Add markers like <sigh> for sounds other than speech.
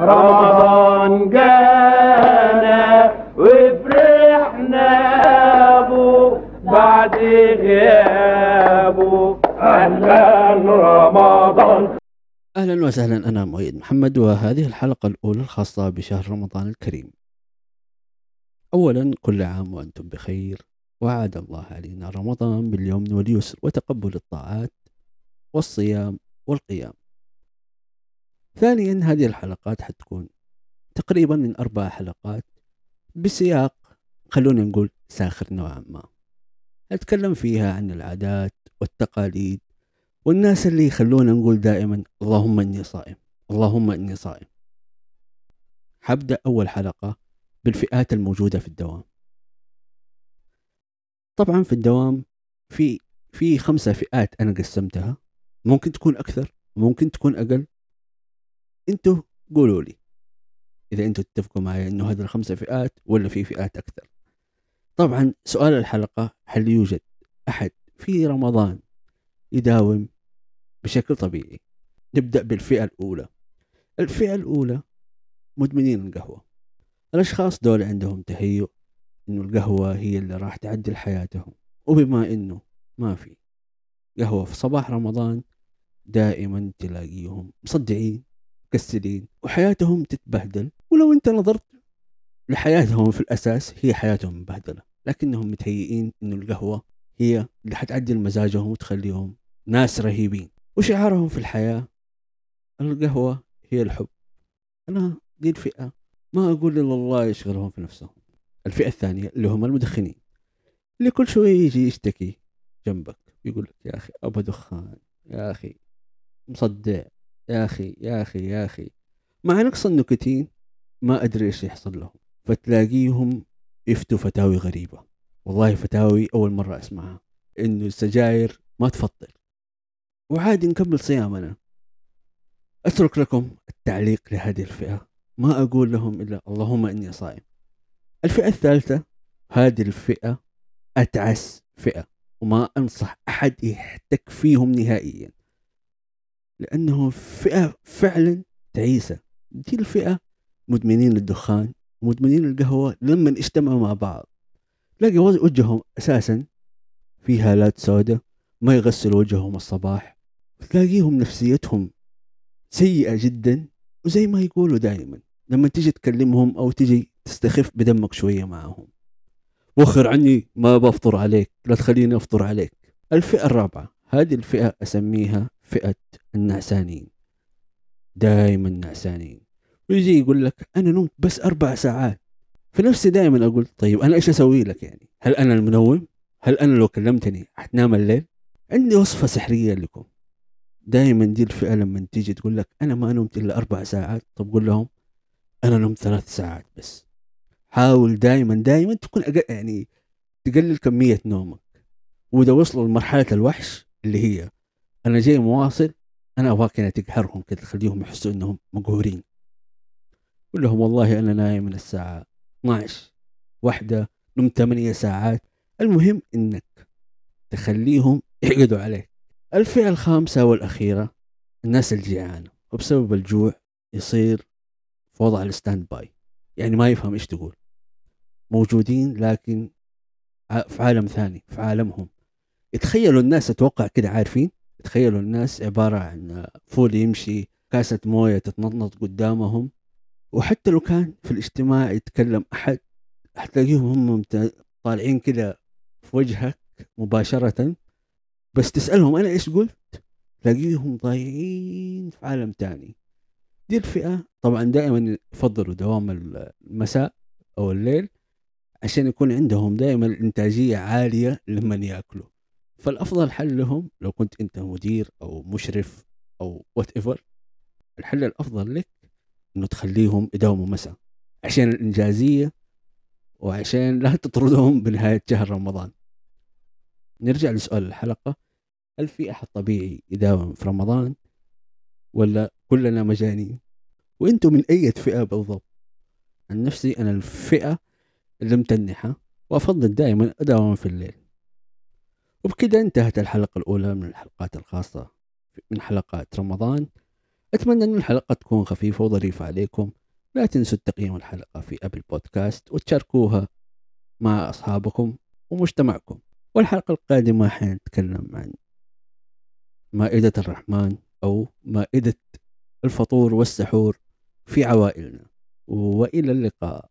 رمضان جانا وفرحنا أبو بعد غيابه أهلا رمضان. أهلا وسهلا أنا مؤيد محمد وهذه الحلقة الأولى الخاصة بشهر رمضان الكريم. أولا كل عام وأنتم بخير وعاد الله علينا رمضان باليمن واليسر وتقبل الطاعات والصيام والقيام. ثانيا هذه الحلقات حتكون تقريبا من أربع حلقات بسياق خلونا نقول ساخر نوعا ما. أتكلم فيها عن العادات والتقاليد والناس اللي يخلونا نقول دائما اللهم إني صائم اللهم إني صائم حبدأ أول حلقة بالفئات الموجودة في الدوام. طبعا في الدوام في في خمسة فئات أنا قسمتها. ممكن تكون أكثر ممكن تكون أقل. أنتوا قولوا لي إذا أنتوا تتفقوا معي إنه هذه الخمسة فئات ولا في فئات أكثر. طبعا سؤال الحلقة هل يوجد أحد في رمضان يداوم بشكل طبيعي؟ نبدأ بالفئة الأولى. الفئة الأولى مدمنين القهوة. الأشخاص دول عندهم تهيؤ إنه القهوة هي اللي راح تعدل حياتهم وبما إنه ما في قهوة في صباح رمضان دائما تلاقيهم مصدعين مكسلين وحياتهم تتبهدل. ولو انت نظرت لحياتهم في الأساس هي حياتهم مبهدلة. لكنهم متهيئين إنه القهوة هي اللي حتعدل مزاجهم وتخليهم ناس رهيبين. وشعارهم في الحياة القهوة هي الحب. أنا دي الفئة. ما أقول إلا الله يشغلهم في نفسهم. الفئة الثانية اللي هم المدخنين. اللي كل شوية يجي يشتكي جنبك يقول لك يا أخي ابى دخان يا أخي مصدع. يا أخي يا أخي يا أخي مع نقص النكتين ما أدري إيش يحصل لهم. فتلاقيهم يفتوا فتاوي غريبة. والله فتاوي أول مرة أسمعها. إنه السجاير ما تفطر. وعادي نكمل صيامنا. أترك لكم التعليق لهذه الفئة. ما أقول لهم إلا اللهم إني صائم. الفئة الثالثة هذه الفئة أتعس فئة. وما أنصح أحد يحتك فيهم نهائيا. لأنه فئة فعلا تعيسة. دي الفئة مدمنين الدخان مدمنين القهوه لما اجتمعوا مع بعض. تلاقي وجههم أساسا في هالات سوداء ما يغسلوا وجههم الصباح. تلاقيهم نفسيتهم سيئة جدا وزي ما يقولوا دائما لما تيجي تكلمهم أو تيجي تستخف بدمك شوية معهم. وخر عني ما بفطر عليك لا تخليني أفطر عليك. الفئة الرابعة هذه الفئة أسميها فئة النعسانين. دائما نعسانين. ويجي يقول لك أنا نمت بس أربع ساعات. في نفسي دائما أقول طيب أنا إيش أسوي لك يعني؟ هل أنا المنوم؟ هل أنا لو كلمتني حتنام الليل؟ عندي وصفة سحرية لكم. دائما دي الفئة لما تيجي تقول لك أنا ما نمت إلا أربع ساعات. طب قول لهم أنا نمت ثلاث ساعات بس. حاول دائما دائما تكون أقل يعني تقلل كمية نومك. واذا وصلوا لمرحلة الوحش اللي هي أنا جاي مواصل أنا أبغاك هنا تقهرهم كذا تخليهم يحسوا إنهم مقهورين. قول لهم والله أنا نايم من الساعة 12 واحدة نمت 8 ساعات. المهم إنك تخليهم يحقدوا عليك. الفئة الخامسة والأخيرة الناس الجيعانة. وبسبب الجوع يصير في وضع ال standby. يعني ما يفهم إيش تقول. موجودين لكن في عالم ثاني في عالمهم. يتخيلوا الناس أتوقع كده عارفين؟ تخيلوا الناس عبارة عن فول يمشي كاسة موية تتنطنط قدامهم وحتى لو كان في الاجتماع يتكلم أحد حتلاقيهم هم طالعين كده في وجهك مباشرة. بس تسألهم أنا إيش قلت؟ تلاقيهم ضايعين في عالم تاني. دي الفئة طبعا دائما يفضلوا دوام المساء أو الليل عشان يكون عندهم دائما الإنتاجية عالية لما يأكلوا. فالأفضل حل لهم لو كنت أنت مدير أو مشرف أو وات ايفر الحل الأفضل لك إنه تخليهم يداوموا مساء عشان الإنجازية وعشان لا تطردهم <laughs> بنهاية شهر رمضان. نرجع لسؤال الحلقة. هل في أحد طبيعي يداوم في رمضان ولا كلنا مجانين؟ وأنتم من أي فئة بالضبط؟ عن نفسي أنا الفئة اللي متنحه وأفضل دائما أداوم في الليل. وبكده انتهت الحلقة الأولى من الحلقات الخاصة من حلقات رمضان. أتمنى أن الحلقة تكون خفيفة وظريفة عليكم. لا تنسوا تقييم الحلقة في أبل بودكاست وتشاركوها مع أصحابكم ومجتمعكم. والحلقة القادمة حنتكلم عن مائدة الرحمن أو مائدة الفطور والسحور في عوائلنا. وإلى اللقاء.